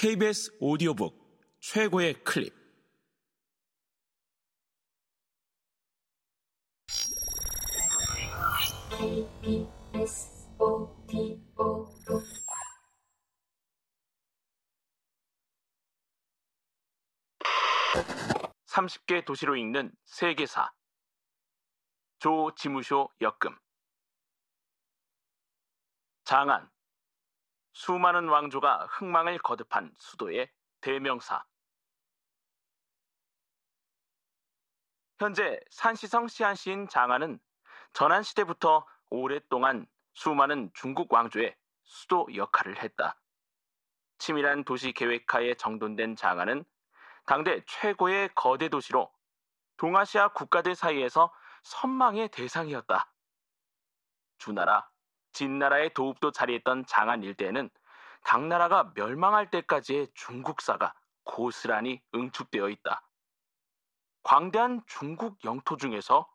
KBS 오디오북 최고의 클립. KBS 오디오북. 30개 도시로 읽는 세계사. 조지무쇼 역금. 장안 수많은 왕조가 흥망을 거듭한 수도의 대명사 현재 산시성 시안시인 장안은 전한시대부터 오랫동안 수많은 중국 왕조의 수도 역할을 했다. 치밀한 도시 계획하에 정돈된 장안은 당대 최고의 거대 도시로 동아시아 국가들 사이에서 선망의 대상이었다. 주나라, 진나라의 도읍도 자리했던 장안 일대에는 당나라가 멸망할 때까지의 중국사가 고스란히 응축되어 있다. 광대한 중국 영토 중에서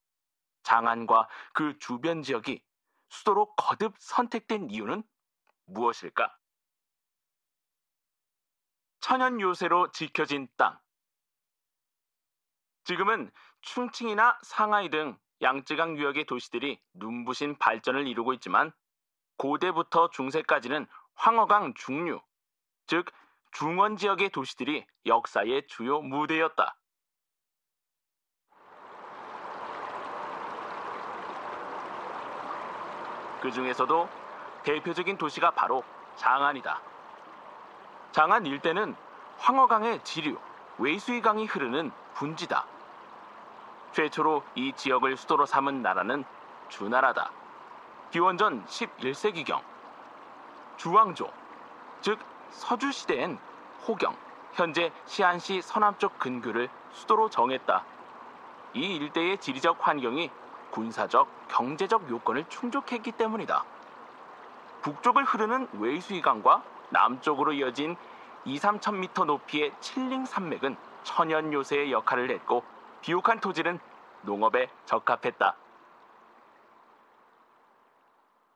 장안과 그 주변 지역이 수도로 거듭 선택된 이유는 무엇일까? 천연 요새로 지켜진 땅. 지금은 충칭이나 상하이 등 양쯔강 유역의 도시들이 눈부신 발전을 이루고 있지만 고대부터 중세까지는 황허강 중류, 즉 중원 지역의 도시들이 역사의 주요 무대였다. 그 중에서도 대표적인 도시가 바로 장안이다. 장안 일대는 황허강의 지류, 웨이수이강이 흐르는 분지다. 최초로 이 지역을 수도로 삼은 나라는 주나라다. 기원전 11세기경 주왕조, 즉 서주시대엔 호경, 현재 시안시 서남쪽 근교를 수도로 정했다. 이 일대의 지리적 환경이 군사적, 경제적 요건을 충족했기 때문이다. 북쪽을 흐르는 웨이수이강과 남쪽으로 이어진 2, 3천 미터 높이의 친링 산맥은 천연 요새의 역할을 했고 비옥한 토지는 농업에 적합했다.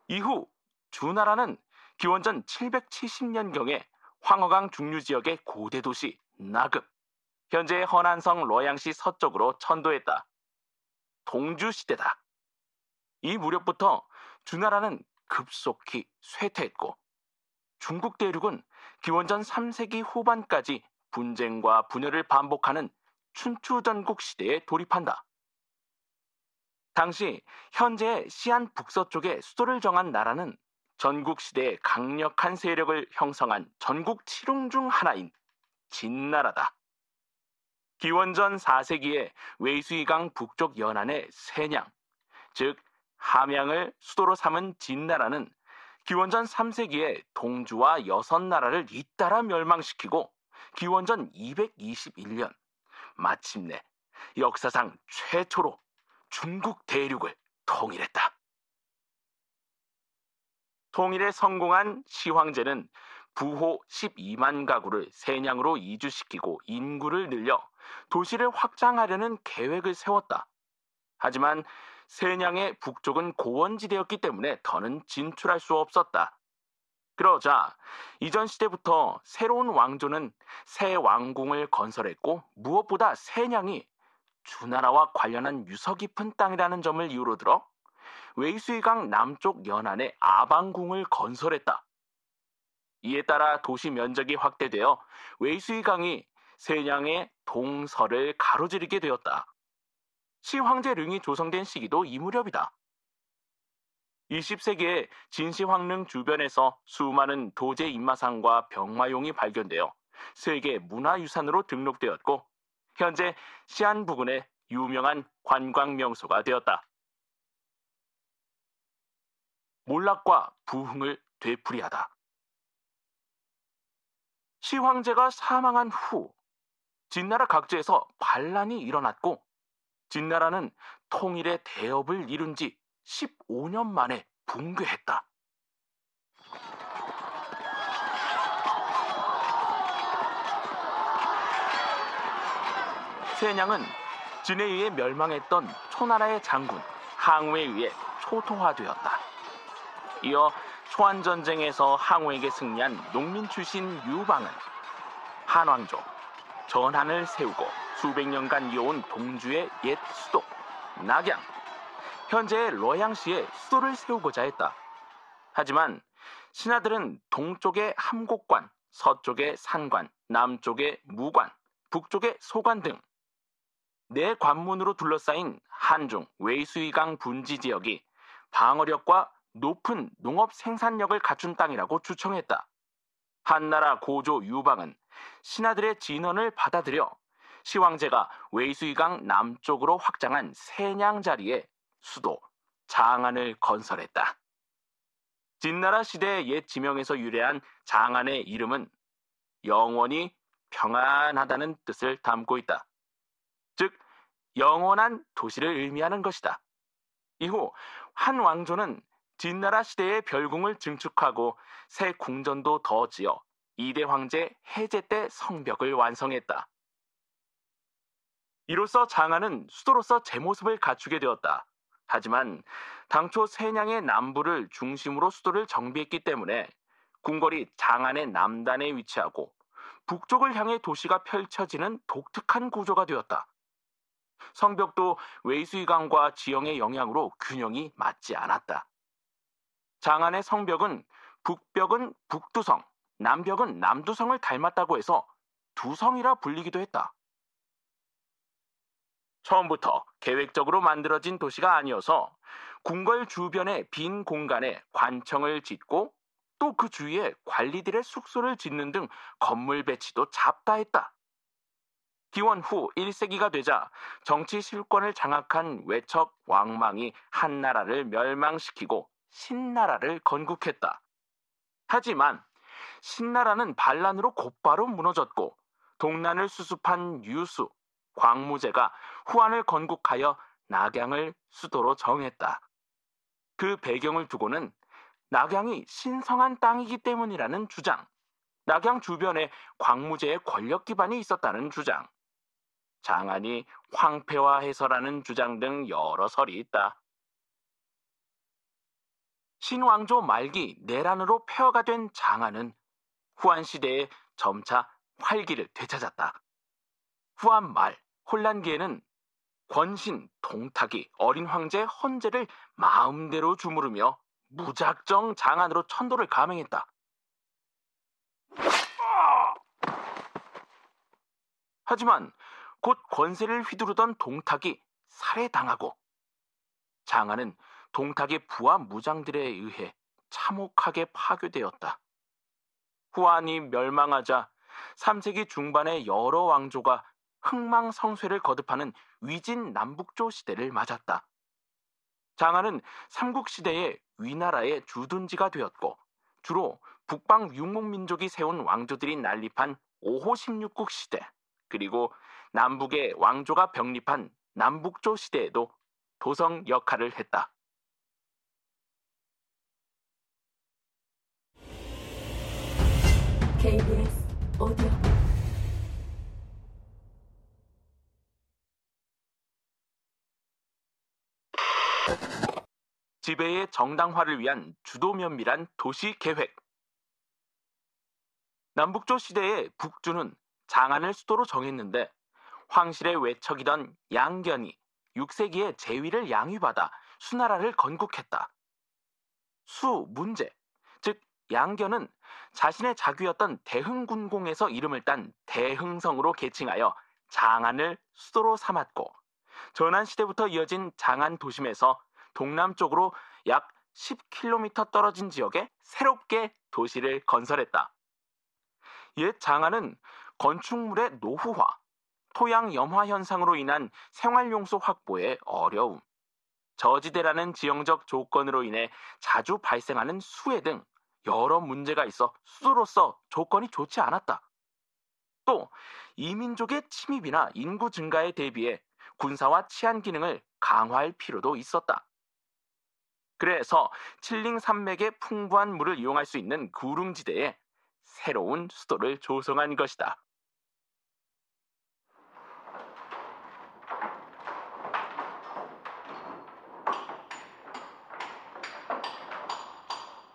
이후 주나라는 기원전 770년경에 황허강 중류 지역의 고대 도시 낙읍, 현재 허난성 뤄양시 서쪽으로 천도했다. 동주 시대다. 이 무렵부터 주나라는 급속히 쇠퇴했고 중국 대륙은 기원전 3세기 후반까지 분쟁과 분열을 반복하는 춘추전국 시대에 돌입한다. 당시 현재 시안 북서쪽에 수도를 정한 나라는 전국 시대에 강력한 세력을 형성한 전국 칠웅 중 하나인 진나라다. 기원전 4세기에 웨이수이강 북쪽 연안의 세냥, 즉 함양을 수도로 삼은 진나라는 기원전 3세기에 동주와 여섯 나라를 잇따라 멸망시키고 기원전 221년 마침내 역사상 최초로 중국 대륙을 통일했다. 통일에 성공한 시황제는 부호 12만 가구를 세냥으로 이주시키고 인구를 늘려 도시를 확장하려는 계획을 세웠다. 하지만 세냥의 북쪽은 고원지대였기 때문에 더는 진출할 수 없었다. 그러자 이전 시대부터 새로운 왕조는 새 왕궁을 건설했고 무엇보다 세냥이 주나라와 관련한 유서 깊은 땅이라는 점을 이유로 들어 웨이수이강 남쪽 연안에 아방궁을 건설했다. 이에 따라 도시 면적이 확대되어 웨이수이강이 세냥의 동서를 가로지르게 되었다. 시황제 릉이 조성된 시기도 이 무렵이다. 20세기에 진시황릉 주변에서 수많은 도제 인마상과 병마용이 발견되어 세계 문화유산으로 등록되었고 현재 시안 부근의 유명한 관광 명소가 되었다. 몰락과 부흥을 되풀이하다. 시 황제가 사망한 후 진나라 각지에서 반란이 일어났고 진나라는 통일의 대업을 이룬 지 15년 만에 붕괴했다. 세냥은 진에 의해 멸망했던 초나라의 장군 항우에 의해 초토화되었다. 이어 초안전쟁에서 항우에게 승리한 농민 출신 유방은 한왕조, 전한을 세우고 수백 년간 이어온 동주의 옛 수도 낙양, 현재의 러양시에 수도를 세우고자 했다. 하지만 신하들은 동쪽의 함곡관, 서쪽의 산관, 남쪽의 무관, 북쪽의 소관 등 네 관문으로 둘러싸인 한중 웨이수이강 분지 지역이 방어력과 높은 농업 생산력을 갖춘 땅이라고 주청했다. 한나라 고조 유방은 신하들의 진언을 받아들여 시황제가 웨이수이강 남쪽으로 확장한 세냥 자리에 수도 장안을 건설했다. 진나라 시대의 옛 지명에서 유래한 장안의 이름은 영원히 평안하다는 뜻을 담고 있다. 즉, 영원한 도시를 의미하는 것이다. 이후 한 왕조는 진나라 시대의 별궁을 증축하고 새 궁전도 더 지어 이대 황제 해제 때 성벽을 완성했다. 이로써 장안은 수도로서 제 모습을 갖추게 되었다. 하지만 당초 세냥의 남부를 중심으로 수도를 정비했기 때문에 궁궐이 장안의 남단에 위치하고 북쪽을 향해 도시가 펼쳐지는 독특한 구조가 되었다. 성벽도 웨이수이강과 지형의 영향으로 균형이 맞지 않았다. 장안의 성벽은 북벽은 북두성, 남벽은 남두성을 닮았다고 해서 두성이라 불리기도 했다. 처음부터 계획적으로 만들어진 도시가 아니어서 궁궐 주변의 빈 공간에 관청을 짓고 또 그 주위에 관리들의 숙소를 짓는 등 건물 배치도 잡다했다. 기원 후 1세기가 되자 정치 실권을 장악한 외척 왕망이 한나라를 멸망시키고 신나라를 건국했다. 하지만 신나라는 반란으로 곧바로 무너졌고 동난을 수습한 유수, 광무제가 후한을 건국하여 낙양을 수도로 정했다. 그 배경을 두고는 낙양이 신성한 땅이기 때문이라는 주장, 낙양 주변에 광무제의 권력 기반이 있었다는 주장, 장안이 황폐화해서라는 주장 등 여러 설이 있다. 신왕조 말기 내란으로 폐허가 된 장안은 후한 시대에 점차 활기를 되찾았다. 후한 말 혼란기에는 권신, 동탁이 어린 황제 헌제를 마음대로 주무르며 무작정 장안으로 천도를 감행했다. 하지만 곧 권세를 휘두르던 동탁이 살해당하고 장안은 동탁의 부하 무장들에 의해 참혹하게 파괴되었다. 후안이 멸망하자 3세기 중반의 여러 왕조가 흥망성쇠를 거듭하는 위진 남북조 시대를 맞았다. 장안은 삼국시대의 위나라의 주둔지가 되었고 주로 북방 유목민족이 세운 왕조들이 난립한 5호 16국 시대 그리고 남북의 왕조가 병립한 남북조 시대에도 도성 역할을 했다. KBS 오디오 지배의 정당화를 위한 주도 면밀한 도시 계획. 남북조 시대의 북주는 장안을 수도로 정했는데 황실의 외척이던 양견이 6세기에 제위를 양위받아 수나라를 건국했다. 수 문제, 즉 양견은 자신의 자귀였던 대흥군공에서 이름을 딴 대흥성으로 계칭하여 장안을 수도로 삼았고 전한 시대부터 이어진 장안 도심에서 동남쪽으로 약 10km 떨어진 지역에 새롭게 도시를 건설했다. 옛 장안은 건축물의 노후화, 토양 염화 현상으로 인한 생활용소 확보에 어려움, 저지대라는 지형적 조건으로 인해 자주 발생하는 수해 등 여러 문제가 있어 수도로서 조건이 좋지 않았다. 또 이민족의 침입이나 인구 증가에 대비해 군사와 치안 기능을 강화할 필요도 있었다. 그래서 칠링 산맥의 풍부한 물을 이용할 수 있는 구릉지대에 새로운 수도를 조성한 것이다.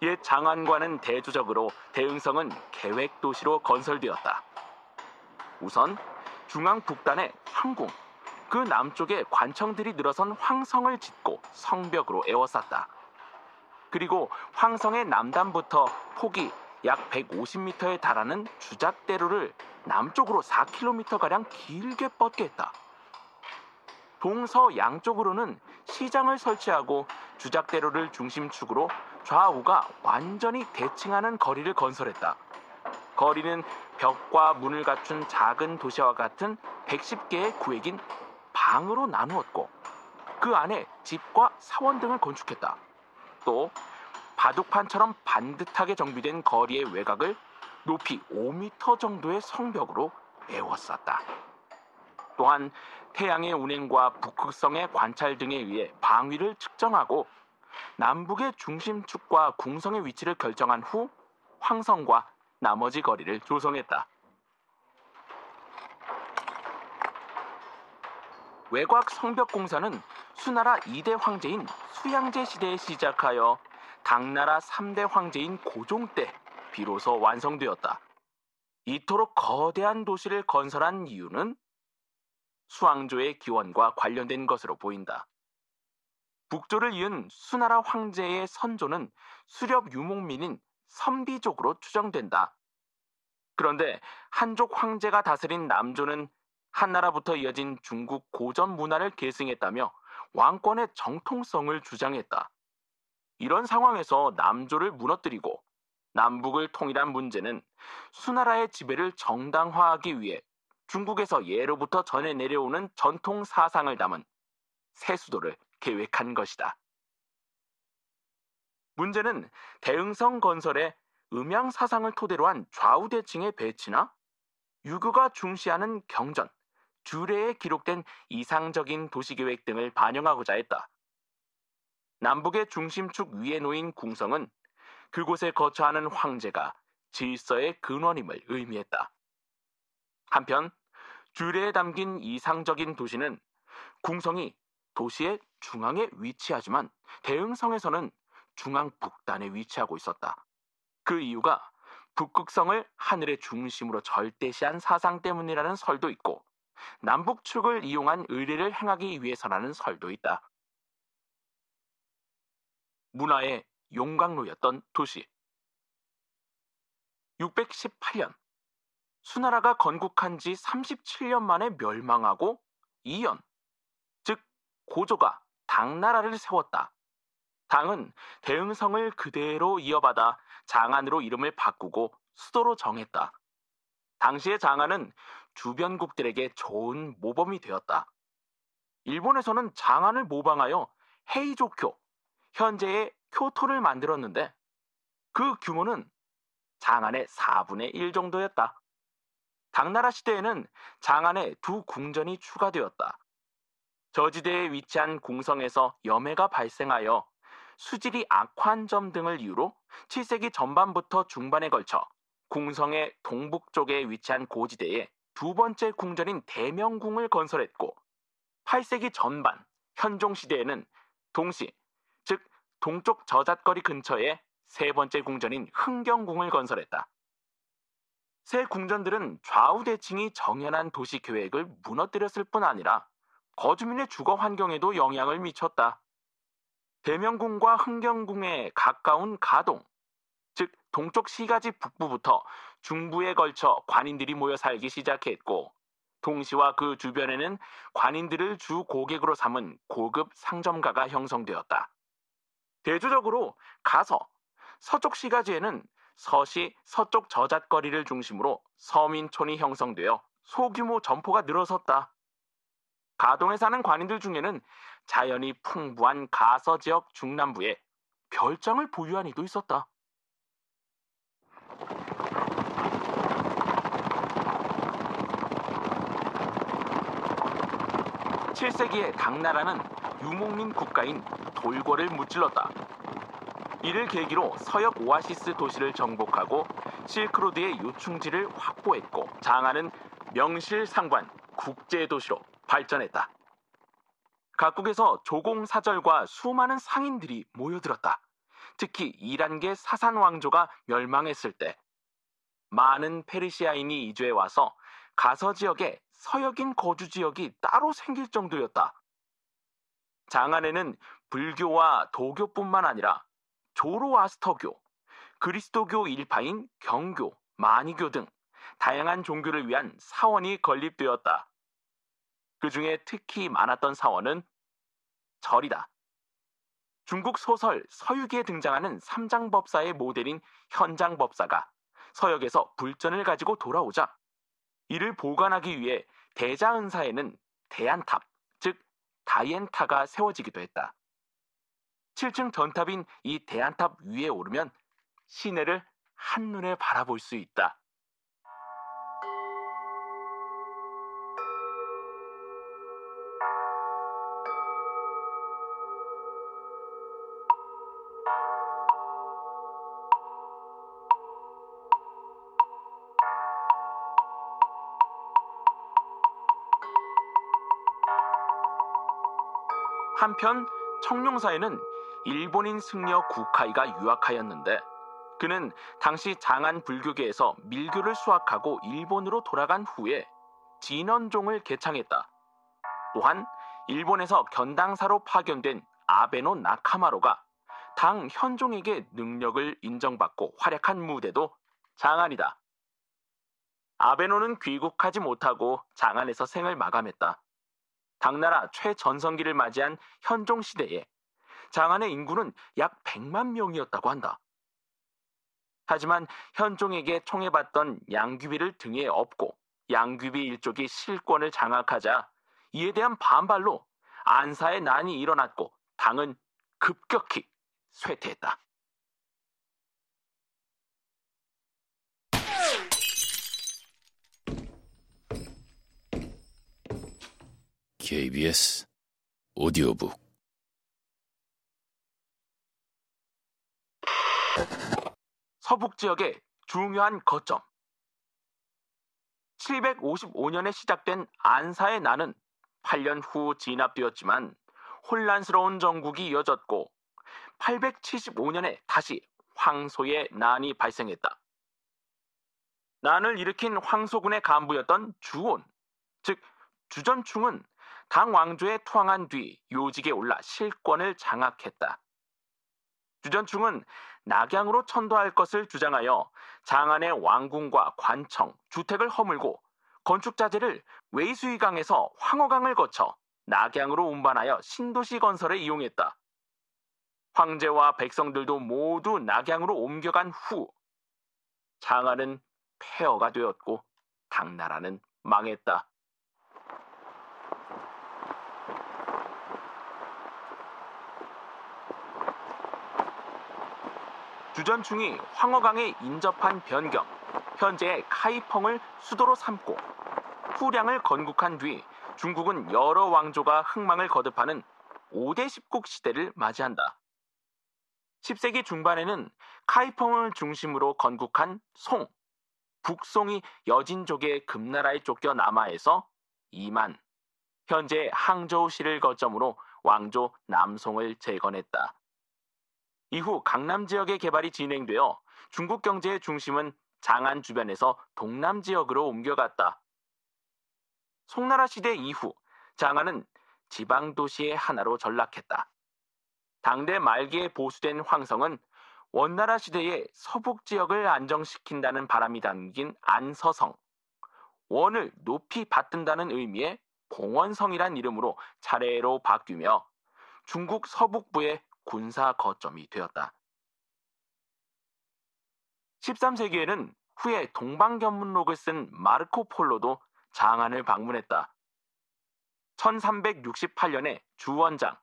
옛 장안과는 대조적으로 대흥성은 계획 도시로 건설되었다. 우선 중앙 북단의 황궁, 그 남쪽에 관청들이 늘어선 황성을 짓고 성벽으로 에워쌌다. 그리고 황성의 남단부터 폭이 약 150m에 달하는 주작대로를 남쪽으로 4km가량 길게 뻗게 했다. 동서 양쪽으로는 시장을 설치하고 주작대로를 중심축으로 좌우가 완전히 대칭하는 거리를 건설했다. 거리는 벽과 문을 갖춘 작은 도시와 같은 110개의 구획인 방으로 나누었고 그 안에 집과 사원 등을 건축했다. 또 바둑판처럼 반듯하게 정비된 거리의 외곽을 높이 5m 정도의 성벽으로 에워쌌다. 또한 태양의 운행과 북극성의 관찰 등에 의해 방위를 측정하고 남북의 중심축과 궁성의 위치를 결정한 후 황성과 나머지 거리를 조성했다. 외곽 성벽 공사는 수나라 2대 황제인 수양제 시대에 시작하여 당나라 3대 황제인 고종 때 비로소 완성되었다. 이토록 거대한 도시를 건설한 이유는 수왕조의 기원과 관련된 것으로 보인다. 북조를 이은 수나라 황제의 선조는 수렵 유목민인 선비족으로 추정된다. 그런데 한족 황제가 다스린 남조는 한나라부터 이어진 중국 고전 문화를 계승했다며 왕권의 정통성을 주장했다. 이런 상황에서 남조를 무너뜨리고 남북을 통일한 문제는 수나라의 지배를 정당화하기 위해 중국에서 예로부터 전해 내려오는 전통 사상을 담은 새 수도를 계획한 것이다. 문제는 대응성 건설의 음양 사상을 토대로 한 좌우 대칭의 배치나 유교가 중시하는 경전, 주례에 기록된 이상적인 도시계획 등을 반영하고자 했다. 남북의 중심축 위에 놓인 궁성은 그곳에 거처하는 황제가 질서의 근원임을 의미했다. 한편 주례에 담긴 이상적인 도시는 궁성이 도시의 중앙에 위치하지만 대응성에서는 중앙 북단에 위치하고 있었다. 그 이유가 북극성을 하늘의 중심으로 절대시한 사상 때문이라는 설도 있고 남북축을 이용한 의례를 행하기 위해서라는 설도 있다. 문화의 용광로였던 도시. 618년 수나라가 건국한 지 37년 만에 멸망하고 2년, 즉 고조가 당나라를 세웠다. 당은 대응성을 그대로 이어받아 장안으로 이름을 바꾸고 수도로 정했다. 당시의 장안은 주변국들에게 좋은 모범이 되었다. 일본에서는 장안을 모방하여 헤이조쿄, 현재의 교토를 만들었는데 그 규모는 장안의 4분의 1 정도였다. 당나라 시대에는 장안에 두 궁전이 추가되었다. 저지대에 위치한 궁성에서 염해가 발생하여 수질이 악화한 점 등을 이유로 7세기 전반부터 중반에 걸쳐 궁성의 동북쪽에 위치한 고지대에 두 번째 궁전인 대명궁을 건설했고 8세기 전반 현종 시대에는 동시 즉 동쪽 저잣거리 근처에 세 번째 궁전인 흥경궁을 건설했다. 새 궁전들은 좌우 대칭이 정연한 도시 계획을 무너뜨렸을 뿐 아니라 거주민의 주거 환경에도 영향을 미쳤다. 대명궁과 흥경궁에 가까운 가동, 즉 동쪽 시가지 북부부터 중부에 걸쳐 관인들이 모여 살기 시작했고 동시와 그 주변에는 관인들을 주 고객으로 삼은 고급 상점가가 형성되었다. 대조적으로 가서 서쪽 시가지에는 서시 서쪽 저잣거리를 중심으로 서민촌이 형성되어 소규모 점포가 늘어섰다. 가동에 사는 관인들 중에는 자연이 풍부한 가서 지역 중남부에 별장을 보유한 이도 있었다. 7세기에 당나라는 유목민 국가인 돌궐을 무찔렀다. 이를 계기로 서역 오아시스 도시를 정복하고 실크로드의 요충지를 확보했고 장안은 명실상관 국제 도시로 발전했다. 각국에서 조공사절과 수많은 상인들이 모여들었다. 특히 이란계 사산 왕조가 멸망했을 때 많은 페르시아인이 이주해 와서 가서 지역에 서역인 거주 지역이 따로 생길 정도였다. 장안에는 불교와 도교뿐만 아니라 조로아스터교, 그리스도교 일파인 경교, 마니교 등 다양한 종교를 위한 사원이 건립되었다. 그 중에 특히 많았던 사원은 절이다. 중국 소설 서유기에 등장하는 삼장법사의 모델인 현장법사가 서역에서 불전을 가지고 돌아오자 이를 보관하기 위해 대자은사에는 대안탑, 즉 다이엔타가 세워지기도 했다. 7층 전탑인 이 대안탑 위에 오르면 시내를 한눈에 바라볼 수 있다. 한편 청룡사에는 일본인 승려 구카이가 유학하였는데 그는 당시 장안 불교계에서 밀교를 수학하고 일본으로 돌아간 후에 진원종을 개창했다. 또한 일본에서 견당사로 파견된 아베노 나카마로가 당 현종에게 능력을 인정받고 활약한 무대도 장안이다. 아베노는 귀국하지 못하고 장안에서 생을 마감했다. 당나라 최전성기를 맞이한 현종 시대에 장안의 인구는 약 100만 명이었다고 한다. 하지만 현종에게 총애받던 양귀비를 등에 업고 양귀비 일족이 실권을 장악하자 이에 대한 반발로 안사의 난이 일어났고 당은 급격히 쇠퇴했다. KBS 오디오북 서북 지역의 중요한 거점. 755년에 시작된 안사의 난은 8년 후 진압되었지만 혼란스러운 정국이 이어졌고 875년에 다시 황소의 난이 발생했다. 난을 일으킨 황소군의 간부였던 주온, 즉 주전충은 당 왕조에 투항한 뒤 요직에 올라 실권을 장악했다. 주전충은 낙양으로 천도할 것을 주장하여 장안의 왕궁과 관청, 주택을 허물고 건축자재를 웨이수이강에서 황허강을 거쳐 낙양으로 운반하여 신도시 건설에 이용했다. 황제와 백성들도 모두 낙양으로 옮겨간 후 장안은 폐허가 되었고 당나라는 망했다. 주전충이 황허강에 인접한 변경, 현재의 카이펑을 수도로 삼고 후량을 건국한 뒤 중국은 여러 왕조가 흥망을 거듭하는 5대 10국 시대를 맞이한다. 10세기 중반에는 카이펑을 중심으로 건국한 송, 북송이 여진족의 금나라에 쫓겨 남하에서 2만, 현재 항저우시를 거점으로 왕조 남송을 재건했다. 이후 강남 지역의 개발이 진행되어 중국 경제의 중심은 장안 주변에서 동남 지역으로 옮겨갔다. 송나라 시대 이후 장안은 지방 도시의 하나로 전락했다. 당대 말기에 보수된 황성은 원나라 시대의 서북 지역을 안정시킨다는 바람이 담긴 안서성, 원을 높이 받든다는 의미의 봉원성이란 이름으로 차례로 바뀌며 중국 서북부의 군사 거점이 되었다. 13세기에는 후에 동방견문록을 쓴 마르코 폴로도 장안을 방문했다. 1368년에 주원장,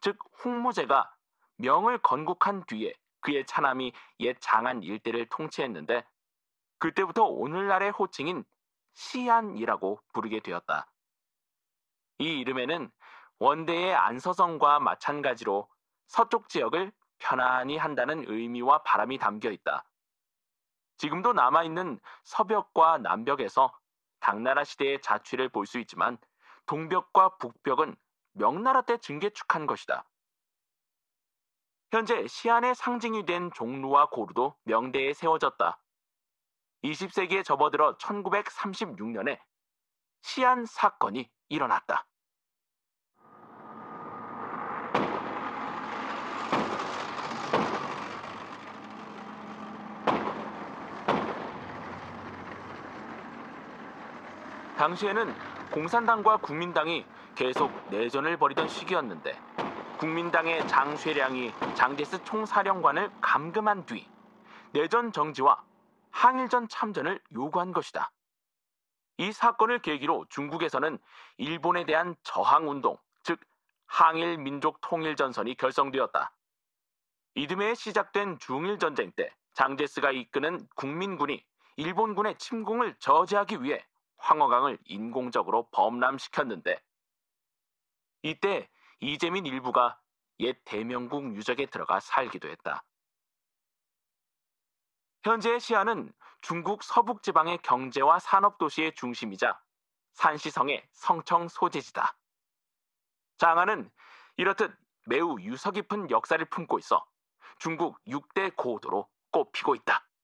즉 홍무제가 명을 건국한 뒤에 그의 차남이 옛 장안 일대를 통치했는데 그때부터 오늘날의 호칭인 시안이라고 부르게 되었다. 이 이름에는 원대의 안서성과 마찬가지로 서쪽 지역을 편안히 한다는 의미와 바람이 담겨 있다. 지금도 남아있는 서벽과 남벽에서 당나라 시대의 자취를 볼 수 있지만 동벽과 북벽은 명나라 때 증개축한 것이다. 현재 시안의 상징이 된 종루와 고루도 명대에 세워졌다. 20세기에 접어들어 1936년에 시안 사건이 일어났다. 당시에는 공산당과 국민당이 계속 내전을 벌이던 시기였는데 국민당의 장쇠량이 장제스 총사령관을 감금한 뒤 내전 정지와 항일전 참전을 요구한 것이다. 이 사건을 계기로 중국에서는 일본에 대한 저항운동, 즉 항일 민족 통일 전선이 결성되었다. 이듬해 시작된 중일 전쟁 때 장제스가 이끄는 국민군이 일본군의 침공을 저지하기 위해 황허강을 인공적으로 범람시켰는데 이때 이재민 일부가 옛 대명국 유적에 들어가 살기도 했다. 현재의 시안은 중국 서북 지방의 경제와 산업 도시의 중심이자 산시성의 성청 소재지다. 장안은 이렇듯 매우 유서 깊은 역사를 품고 있어 중국 6대 고도로 꼽히고 있다.